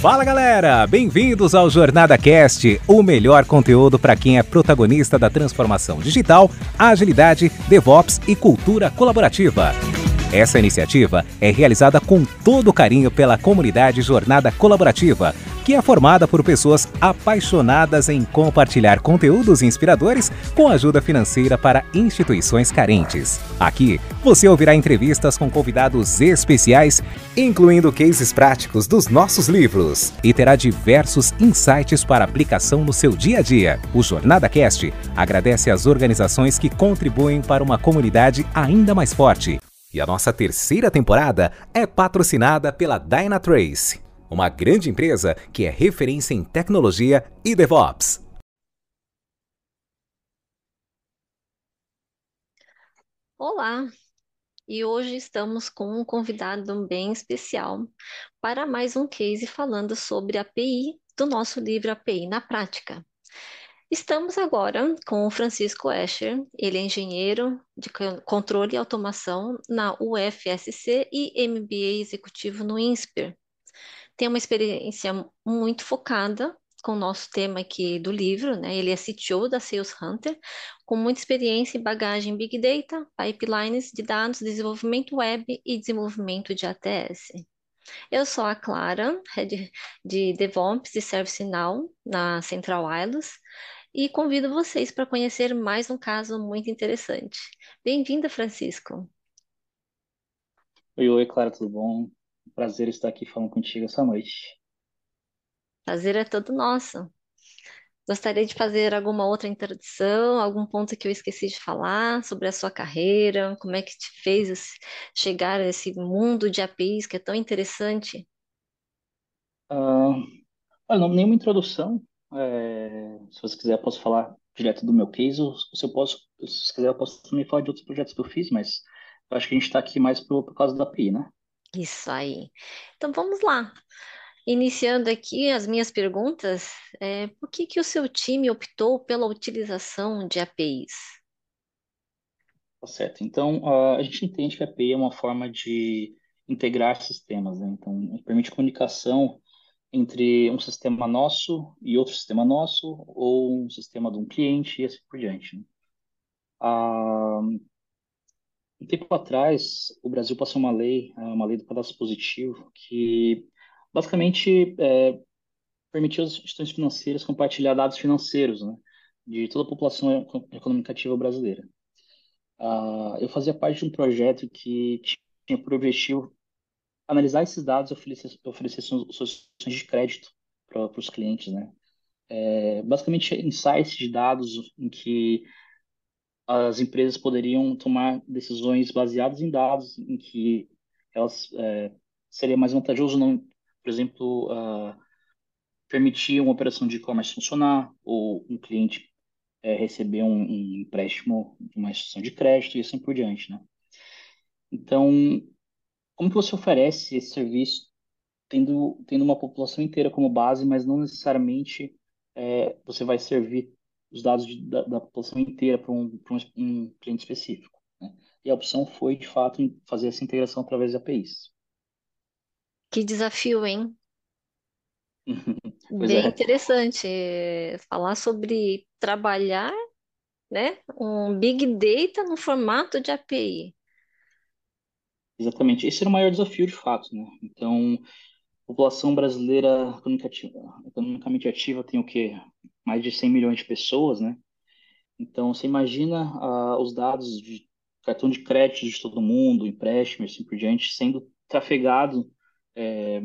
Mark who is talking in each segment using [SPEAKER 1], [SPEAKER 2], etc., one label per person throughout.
[SPEAKER 1] Fala galera, bem-vindos ao Jornada Cast, o melhor conteúdo para quem é protagonista da transformação digital, agilidade, DevOps e cultura colaborativa. Essa iniciativa é realizada com todo carinho pela comunidade Jornada Colaborativa, que é formada por pessoas apaixonadas em compartilhar conteúdos inspiradores com ajuda financeira para instituições carentes. Aqui você ouvirá entrevistas com convidados especiais, incluindo cases práticos dos nossos livros, e terá diversos insights para aplicação no seu dia a dia. O Jornada Cast agradece às organizações que contribuem para uma comunidade ainda mais forte e a nossa terceira temporada é patrocinada pela Dynatrace, uma grande empresa que é referência em tecnologia e DevOps.
[SPEAKER 2] Olá! E hoje estamos com um convidado bem especial para mais um case falando sobre API do nosso livro API na Prática. Estamos agora com o Francisco Escher, ele é engenheiro de controle e automação na UFSC e MBA executivo no INSPER. Tem uma experiência muito focada com o nosso tema aqui do livro, né? Ele é CTO da Sales Hunter, com muita experiência em bagagem Big Data, pipelines de dados, desenvolvimento web e desenvolvimento de ATS. Eu sou a Clara, head de DevOps e ServiceNow na Central Wireless e convido vocês para conhecer mais um caso muito interessante. Bem-vinda, Francisco.
[SPEAKER 3] Oi, oi, Clara, tudo bom? Prazer estar aqui falando contigo essa noite.
[SPEAKER 2] Prazer é todo nosso. Gostaria de fazer alguma outra introdução, algum ponto que eu esqueci de falar sobre a sua carreira, como é que te fez chegar a esse mundo de APIs que é tão interessante?
[SPEAKER 3] Ah, olha, não, nenhuma introdução, é, se você quiser, eu posso falar direto do meu case, ou se eu posso, se quiser, eu posso também falar de outros projetos que eu fiz, mas eu acho que a gente está aqui mais por, por causa da API, né?
[SPEAKER 2] Isso aí. Então vamos lá. Iniciando aqui as minhas perguntas, é, por que que o seu time optou pela utilização de APIs?
[SPEAKER 3] Tá certo. Então, a gente entende que a API é uma forma de integrar sistemas, né? Então, permite comunicação entre um sistema nosso e outro sistema nosso, ou um sistema de um cliente e assim por diante. Né? Ah, um tempo atrás, o Brasil passou uma lei, ah, uma lei do cadastro positivo, que basicamente é, permitiu às instituições financeiras compartilhar dados financeiros né, de toda a população econômica ativa brasileira. Ah, eu fazia parte de um projeto que tinha por objetivo analisar esses dados e oferecer, oferecer soluções de crédito para os clientes, né? É, basicamente, insights de dados em que as empresas poderiam tomar decisões baseadas em dados, em que elas é, seria mais vantajoso não, por exemplo, uh, permitir uma operação de e-commerce funcionar ou um cliente é, receber um, um empréstimo de uma instituição de crédito e assim por diante, né? Então, como que você oferece esse serviço tendo, tendo uma população inteira como base, mas não necessariamente é, você vai servir os dados de, da, da, população inteira para um, um, um, cliente específico. Né? E a opção foi, de fato, fazer essa integração através de APIs.
[SPEAKER 2] Que desafio, hein? Bem é. interessante falar sobre trabalhar né, um Big Data no formato de API.
[SPEAKER 3] Exatamente. Esse era o maior desafio, de fato, né? Então, população brasileira economicamente ativa tem o quê? Mais de 100 milhões de pessoas, né? Então, você imagina uh, os dados de cartão de crédito de todo mundo, empréstimo e assim por diante, sendo trafegado é,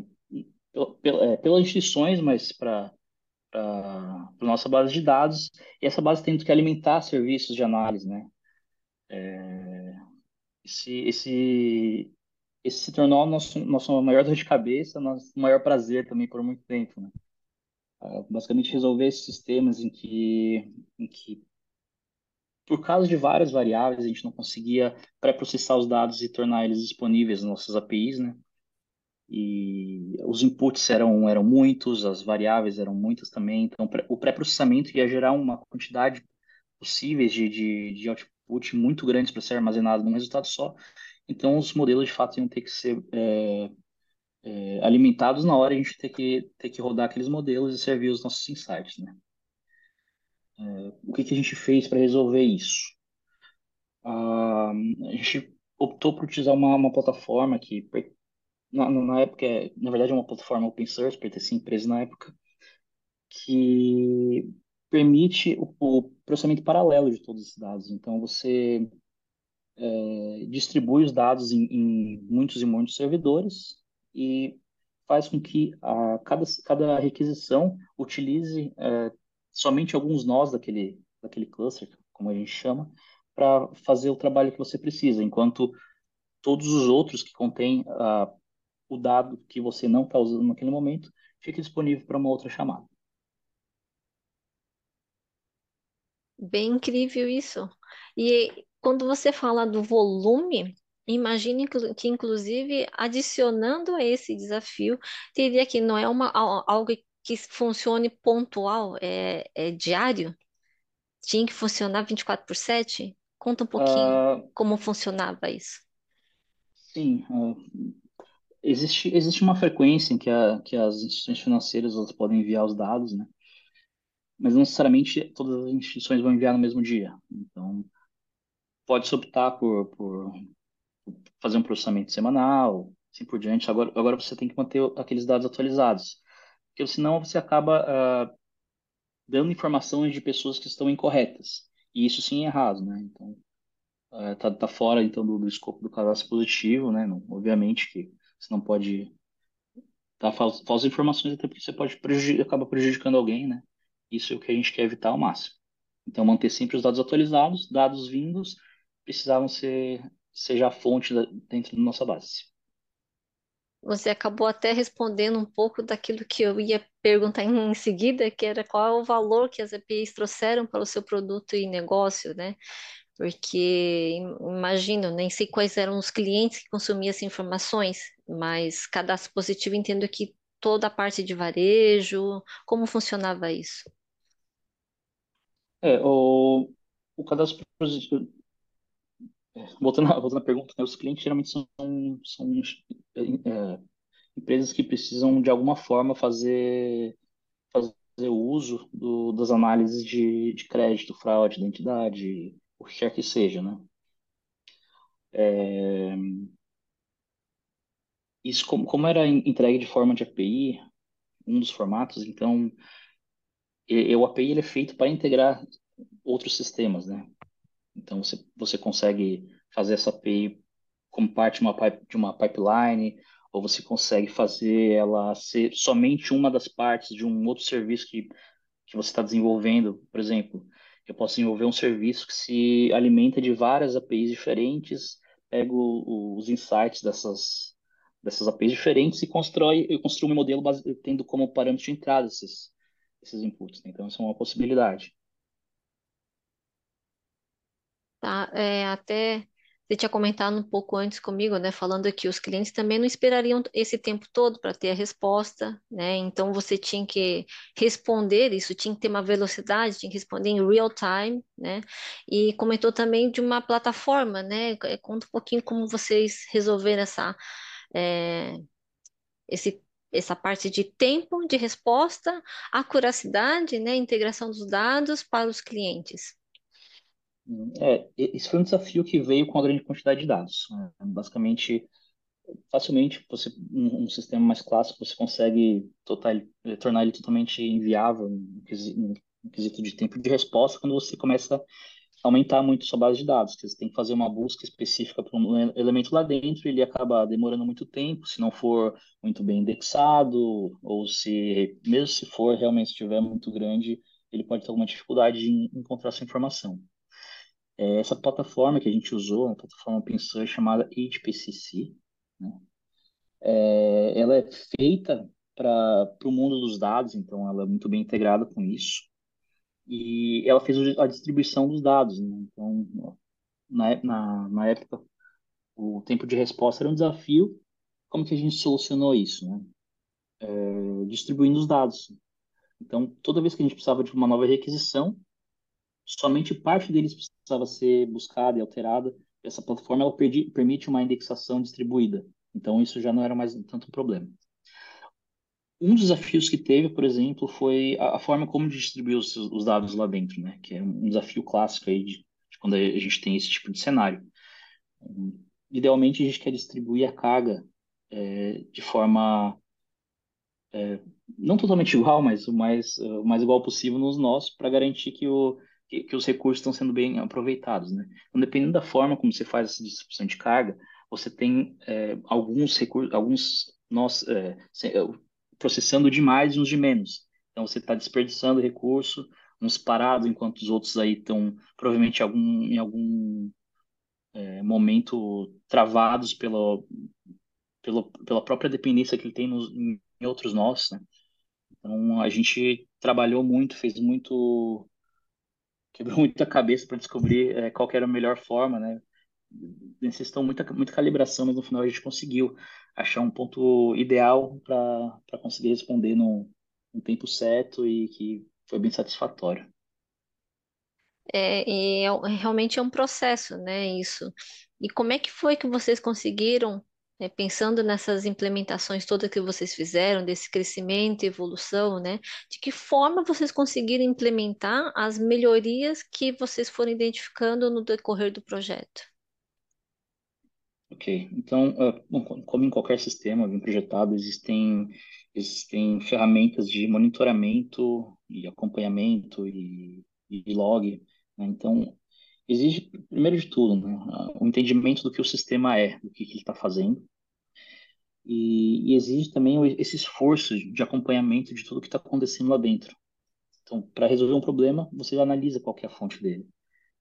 [SPEAKER 3] é, pelas instituições, mas para a nossa base de dados, e essa base tem que alimentar serviços de análise, né? É, esse, esse, esse se tornou nosso, nosso maior dor de cabeça, nosso maior prazer também por muito tempo, né? Uh, basicamente resolver esses sistemas em que, em que, por causa de várias variáveis, a gente não conseguia pré-processar os dados e tornar eles disponíveis nas nossas APIs, né? E os inputs eram, eram muitos, as variáveis eram muitas também, então o pré-processamento ia gerar uma quantidade possíveis de, de, de output muito grandes para ser armazenado num resultado só. Então, os modelos, de fato, iam ter que ser é, é, alimentados na hora a gente ter que, ter que rodar aqueles modelos e servir os nossos insights, né? É, o que, que a gente fez para resolver isso? Ah, a gente optou por utilizar uma, uma plataforma que, na, na época, na verdade é uma plataforma open source, pertencia à empresa na época, que permite o, o processamento paralelo de todos esses dados. Então, você é, distribui os dados em, em, muitos e muitos servidores e faz com que a, cada, cada requisição utilize é, somente alguns nós daquele, daquele cluster, como a gente chama, para fazer o trabalho que você precisa, enquanto todos os outros que contêm uh, o dado que você não está usando naquele momento fica disponível para uma outra chamada.
[SPEAKER 2] Bem incrível isso. E quando você fala do volume, imagine que, inclusive, adicionando a esse desafio, teria que não é uma, algo que funcione pontual, é, é diário? Tinha que funcionar 24 por 7? Conta um pouquinho uh, como funcionava isso.
[SPEAKER 3] Sim, uh, existe, existe uma frequência em que, a, que as instituições financeiras elas podem enviar os dados, né? Mas não necessariamente todas as instituições vão enviar no mesmo dia. Então, pode-se optar por, por fazer um processamento semanal, assim por diante. Agora, agora você tem que manter aqueles dados atualizados, porque senão você acaba uh, dando informações de pessoas que estão incorretas. E isso sim é errado, né? Então, uh, tá, tá fora então do, do escopo do cadastro positivo, né? Não, obviamente que você não pode dar falsas, falsas informações, até porque você pode prejudicar, acaba prejudicando alguém, né? Isso é o que a gente quer evitar ao máximo. Então, manter sempre os dados atualizados, dados vindos, precisavam ser, ser já a fonte da, dentro da nossa base.
[SPEAKER 2] Você acabou até respondendo um pouco daquilo que eu ia perguntar em seguida, que era qual é o valor que as APIs trouxeram para o seu produto e negócio, né? Porque imagino, nem sei quais eram os clientes que consumiam essas informações, mas cadastro positivo entendo que toda a parte de varejo, como funcionava isso?
[SPEAKER 3] É, o, o cadastro positivo, voltando, voltando à pergunta, né, os clientes geralmente são, são é, empresas que precisam de alguma forma fazer, fazer uso do, das análises de, de crédito, fraude, identidade, o que quer que seja, né? É, isso como, como era entregue de forma de API, um dos formatos, então o API ele é feito para integrar outros sistemas, né? Então, você, você consegue fazer essa API como parte de uma, de uma pipeline, ou você consegue fazer ela ser somente uma das partes de um outro serviço que, que você está desenvolvendo. Por exemplo, eu posso desenvolver um serviço que se alimenta de várias APIs diferentes, pego os insights dessas, dessas APIs diferentes e constrói, eu construo um modelo base, tendo como parâmetro de entrada esses, esses inputs. Né? Então, isso é uma possibilidade.
[SPEAKER 2] Tá, é, até você tinha comentado um pouco antes comigo, né, falando que os clientes também não esperariam esse tempo todo para ter a resposta, né? Então você tinha que responder, isso tinha que ter uma velocidade, tinha que responder em real time, né? E comentou também de uma plataforma, né? É, conta um pouquinho como vocês resolveram essa, é, esse essa parte de tempo de resposta, acuracidade, né, integração dos dados para os clientes.
[SPEAKER 3] É, esse foi um desafio que veio com a grande quantidade de dados. Né? Basicamente, facilmente, você, um, um, sistema mais clássico, você consegue total, eh, tornar ele totalmente inviável no quesito, de tempo de resposta quando você começa a aumentar muito sua base de dados. Você tem que fazer uma busca específica para um elemento lá dentro, ele acaba demorando muito tempo, se não for muito bem indexado, ou se, mesmo se for realmente estiver muito grande, ele pode ter alguma dificuldade em encontrar essa informação. É, essa plataforma que a gente usou, uma plataforma open source chamada HPCC, né? É, ela é feita para o mundo dos dados, então ela é muito bem integrada com isso. E ela fez a distribuição dos dados. Né? Então, na, na, na época, o tempo de resposta era um desafio. Como que a gente solucionou isso? Né? É, distribuindo os dados. Então, toda vez que a gente precisava de uma nova requisição, somente parte deles precisava ser buscada e alterada. Essa plataforma ela perdi, permite uma indexação distribuída. Então, isso já não era mais tanto um problema. Um dos desafios que teve, por exemplo, foi a, a forma como distribuir os, os, dados lá dentro, né? Que é um desafio clássico aí de, de quando a gente tem esse tipo de cenário. Idealmente, a gente quer distribuir a carga é, de forma é, não totalmente igual, mas o mais, o mais igual possível nos nossos, para garantir que, o, que, que, os recursos estão sendo bem aproveitados, né? Então, dependendo da forma como você faz essa distribuição de carga, você tem é, alguns recursos, alguns nós é, processando demais e uns de menos. Então você está desperdiçando recurso, uns parados, enquanto os outros aí estão provavelmente algum, em algum é, momento travados pela, pela, pela própria dependência que ele tem nos, em outros nós, né? Então a gente trabalhou muito, fez muito, quebrou muita cabeça para descobrir é, qual era a melhor forma, né? necessitam muita, muita calibração, mas no final a gente conseguiu achar um ponto ideal para conseguir responder no, no tempo certo e que foi bem satisfatório.
[SPEAKER 2] É, e é, realmente é um processo, né, isso. E como é que foi que vocês conseguiram, né, pensando nessas implementações todas que vocês fizeram, desse crescimento e evolução, né, de que forma vocês conseguiram implementar as melhorias que vocês foram identificando no decorrer do projeto?
[SPEAKER 3] Ok, então, uh, como em qualquer sistema bem projetado, existem, existem ferramentas de monitoramento e acompanhamento e, e log. Né? Então, exige, primeiro de tudo, né, o entendimento do que o sistema é, do que, que ele está fazendo. E, e, exige também esse esforço de acompanhamento de tudo que está acontecendo lá dentro. Então, para resolver um problema, você analisa qual é a fonte dele.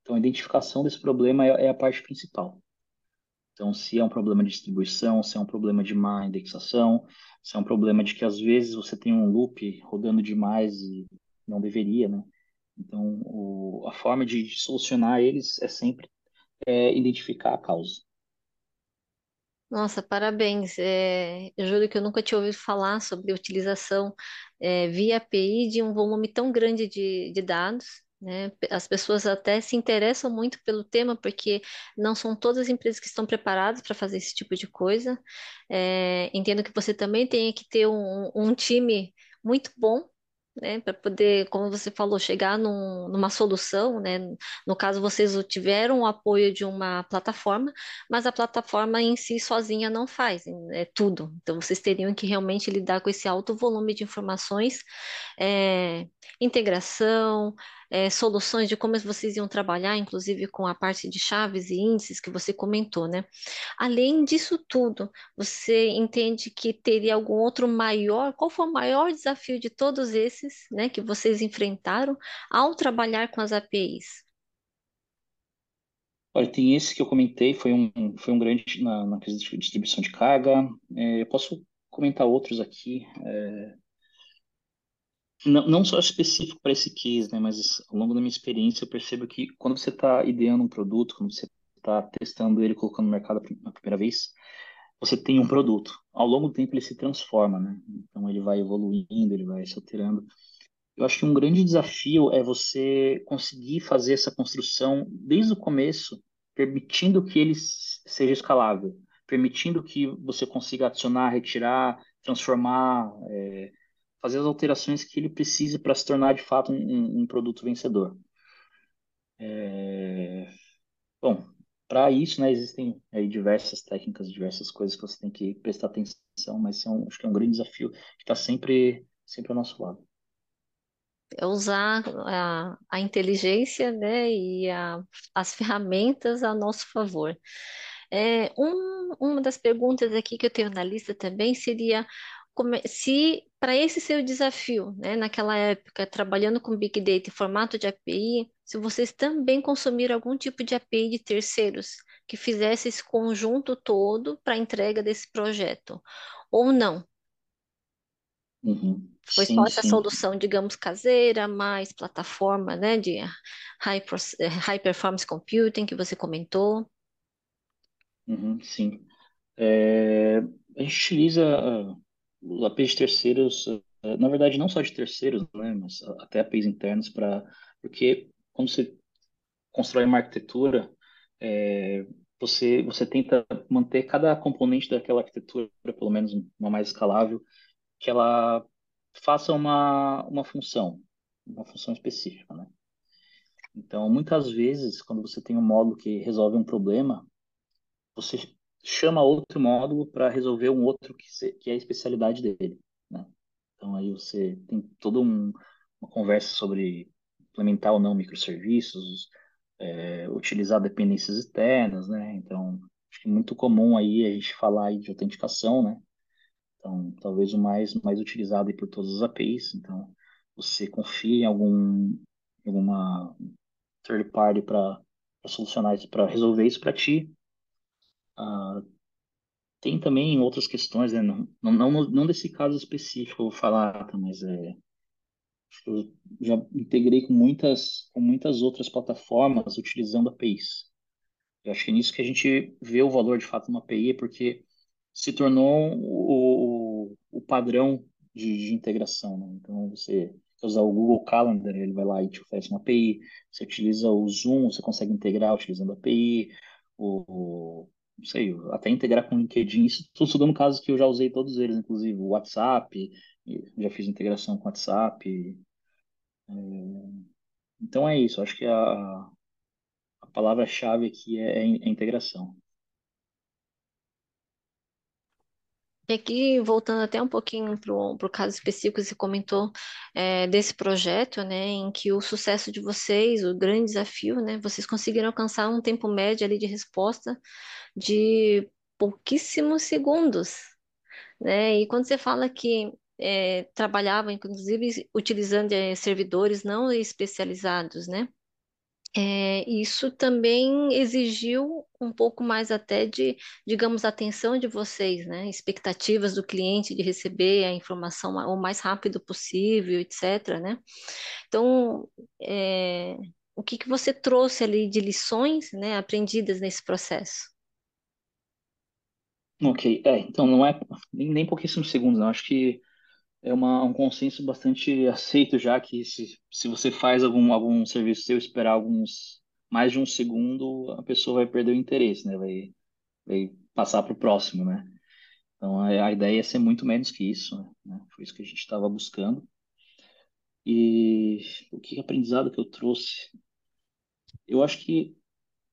[SPEAKER 3] Então, a identificação desse problema é, é a parte principal. Então, se é um problema de distribuição, se é um problema de má indexação, se é um problema de que às vezes você tem um loop rodando demais e não deveria, né? Então, o, a forma de, de, solucionar eles é sempre é, identificar a causa.
[SPEAKER 2] Nossa, parabéns. É, eu juro que eu nunca tinha ouvido falar sobre a utilização é, via API de um volume tão grande de, de dados né? As pessoas até se interessam muito pelo tema, porque não são todas as empresas que estão preparadas para fazer esse tipo de coisa. É, entendo que você também tem que ter um, um time muito bom né, para poder, como você falou, chegar num, numa solução, né? No caso, vocês tiveram o apoio de uma plataforma, mas a plataforma em si sozinha não faz, é tudo. Então, vocês teriam que realmente lidar com esse alto volume de informações, é, integração, é, soluções de como vocês iam trabalhar, inclusive com a parte de chaves e índices que você comentou, né? Além disso tudo, você entende que teria algum outro maior? Qual foi o maior desafio de todos esses, né, que vocês enfrentaram ao trabalhar com as APIs?
[SPEAKER 3] Olha, tem esse que eu comentei, foi um, foi um grande na, na distribuição de carga. É, eu posso comentar outros aqui. É, não, não só específico para esse case, né, mas ao longo da minha experiência eu percebo que quando você está ideando um produto, quando você está testando ele, colocando no mercado a primeira vez, você tem um produto. Ao longo do tempo ele se transforma, né? Então ele vai evoluindo, ele vai se alterando. Eu acho que um grande desafio é você conseguir fazer essa construção desde o começo, permitindo que ele seja escalável, permitindo que você consiga adicionar, retirar, transformar, é, fazer as alterações que ele precisa para se tornar de fato um, um produto vencedor. É... Bom, para isso, né, existem aí diversas técnicas, diversas coisas que você tem que prestar atenção, mas é um, acho que é um grande desafio que está sempre, sempre ao nosso lado.
[SPEAKER 2] É usar a, a inteligência, né, e a, as ferramentas a nosso favor. É, um, uma das perguntas aqui que eu tenho na lista também seria se para esse seu desafio, né, naquela época, trabalhando com Big Data em formato de API, se vocês também consumiram algum tipo de API de terceiros que fizesse esse conjunto todo para a entrega desse projeto, ou não?
[SPEAKER 3] Uhum.
[SPEAKER 2] Foi
[SPEAKER 3] sim,
[SPEAKER 2] só essa
[SPEAKER 3] sim.
[SPEAKER 2] solução, digamos, caseira, mais plataforma, né, de high, high performance computing que você comentou?
[SPEAKER 3] Uhum, sim. É, a gente utiliza os APIs de terceiros, eh, na verdade, não só de terceiros, né, mas até APIs internos, para porque quando você constrói uma arquitetura, é, você, você tenta manter cada componente daquela arquitetura, pelo menos uma mais escalável, que ela faça uma, uma função, uma função específica, né? Então, muitas vezes, quando você tem um módulo que resolve um problema, você chama outro módulo para resolver um outro que, se, que é a especialidade dele, né? Então, aí você tem toda um, uma conversa sobre implementar ou não microserviços, é, utilizar dependências externas, né? Então, acho que é muito comum aí a gente falar aí de autenticação, né? Então, talvez o mais, mais utilizado aí por todas as APIs. Então, você confia em algum, alguma third party para solucionar isso, para resolver isso para ti. Uh, tem também outras questões, né? Não, não, não, não desse caso específico eu vou falar, tá? mas é, eu já integrei com muitas, com muitas outras plataformas utilizando APIs. Eu acho que é nisso que a gente vê o valor de fato de uma API, porque se tornou o, o padrão de, de integração. Né? Então, você usar o Google Calendar, ele vai lá e te oferece uma API. Você utiliza o Zoom, você consegue integrar utilizando a API. O, não sei, até integrar com o LinkedIn. Isso tudo dando casos que eu já usei todos eles, inclusive o WhatsApp, já fiz integração com o WhatsApp. É, então é isso, acho que a, a palavra-chave aqui é, é integração.
[SPEAKER 2] E aqui, voltando até um pouquinho para o caso específico, você comentou é, desse projeto, né, em que o sucesso de vocês, o grande desafio, né, vocês conseguiram alcançar um tempo médio ali de resposta de pouquíssimos segundos, né, e quando você fala que é, inclusive, utilizando é, servidores não especializados, né, é, isso também exigiu um pouco mais até de, digamos, atenção de vocês, né? Expectativas do cliente de receber a informação o mais rápido possível, etc, né? Então, é, o que que você trouxe ali de lições, né, aprendidas nesse processo?
[SPEAKER 3] Ok, é, então não é nem, nem pouquíssimos segundos, não. Acho que é uma, um consenso bastante aceito já que se, se você faz algum, algum serviço seu esperar alguns mais de um segundo, a pessoa vai perder o interesse, né? Vai, vai passar para o próximo, né? Então a, a, ideia é ser muito menos que isso, né? Foi isso que a gente estava buscando. E o que aprendizado que eu trouxe? Eu acho que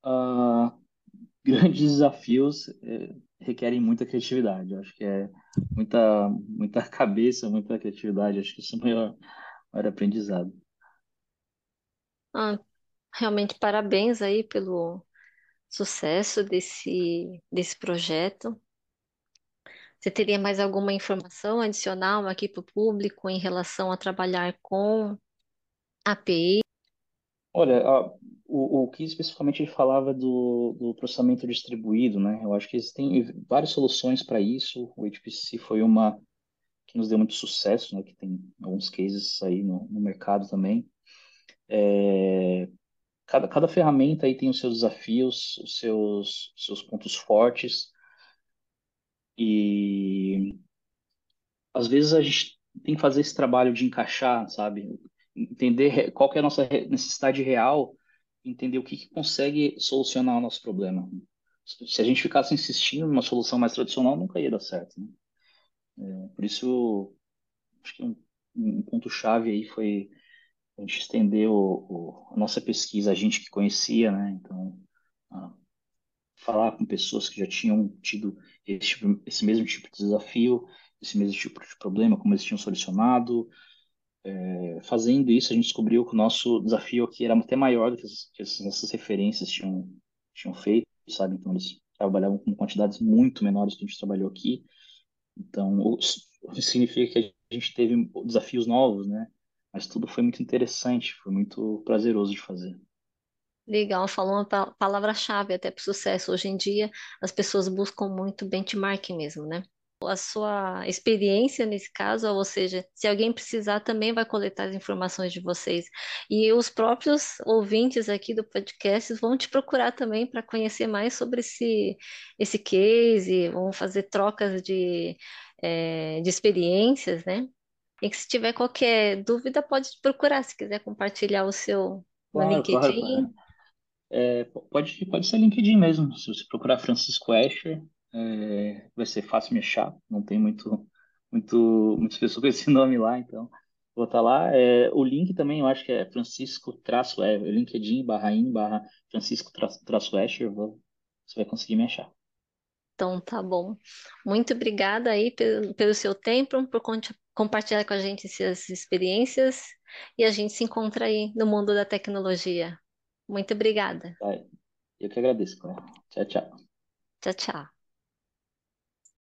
[SPEAKER 3] uh, grandes desafios é, requerem muita criatividade. Eu acho que é muita, muita cabeça, muita criatividade. Acho que isso é o maior, maior aprendizado.
[SPEAKER 2] Ah, realmente parabéns aí pelo sucesso desse, desse projeto. Você teria mais alguma informação adicional aqui para o público em relação a trabalhar com API?
[SPEAKER 3] Olha, a, o, o que especificamente ele falava do, do processamento distribuído, né? Eu acho que existem várias soluções para isso. O HPC foi uma que nos deu muito sucesso, né? Que tem alguns cases aí no, no mercado também. É, cada, cada ferramenta aí tem os seus desafios, os seus, seus pontos fortes. E às vezes a gente tem que fazer esse trabalho de encaixar, sabe? Entender qual que é a nossa necessidade real, entender o que, que consegue solucionar o nosso problema. Se a gente ficasse insistindo numa solução mais tradicional, nunca ia dar certo, né? É, por isso, acho que um, um ponto-chave aí foi a gente estender o, o, a nossa pesquisa, a gente que conhecia, né? Então, a, falar com pessoas que já tinham tido esse, esse mesmo tipo de desafio, esse mesmo tipo de problema, como eles tinham solucionado. É, fazendo isso, a gente descobriu que o nosso desafio aqui era até maior do que, as, que essas referências tinham, tinham feito, sabe? Então, eles trabalhavam com quantidades muito menores que a gente trabalhou aqui. Então, isso significa que a gente teve desafios novos, né? Mas tudo foi muito interessante, foi muito prazeroso de fazer.
[SPEAKER 2] Legal, falou uma palavra-chave até para o sucesso. Hoje em dia, as pessoas buscam muito benchmark mesmo, né? A sua experiência nesse caso, ou seja, se alguém precisar, também vai coletar as informações de vocês. E os próprios ouvintes aqui do podcast vão te procurar também para conhecer mais sobre esse, esse case, vão fazer trocas de, é, de experiências, né? E que se tiver qualquer dúvida, pode procurar, se quiser compartilhar o seu no
[SPEAKER 3] Claro, claro,
[SPEAKER 2] LinkedIn.
[SPEAKER 3] claro. É, pode, pode ser LinkedIn mesmo. Se você procurar Francisco Escher, é, vai ser fácil me achar. Não tem muito, muito, muitas pessoas com esse nome lá, então vou estar lá. É, o link também eu acho que é Francisco traço é, LinkedIn barra in barra Francisco traço Escher. Você vai conseguir me achar.
[SPEAKER 2] Então, tá bom. Muito obrigada aí pelo, pelo seu tempo, por compartilhar com a gente essas experiências e a gente se encontra aí no mundo da tecnologia. Muito obrigada.
[SPEAKER 3] Eu que agradeço, Clara. Tchau, tchau.
[SPEAKER 2] Tchau, tchau.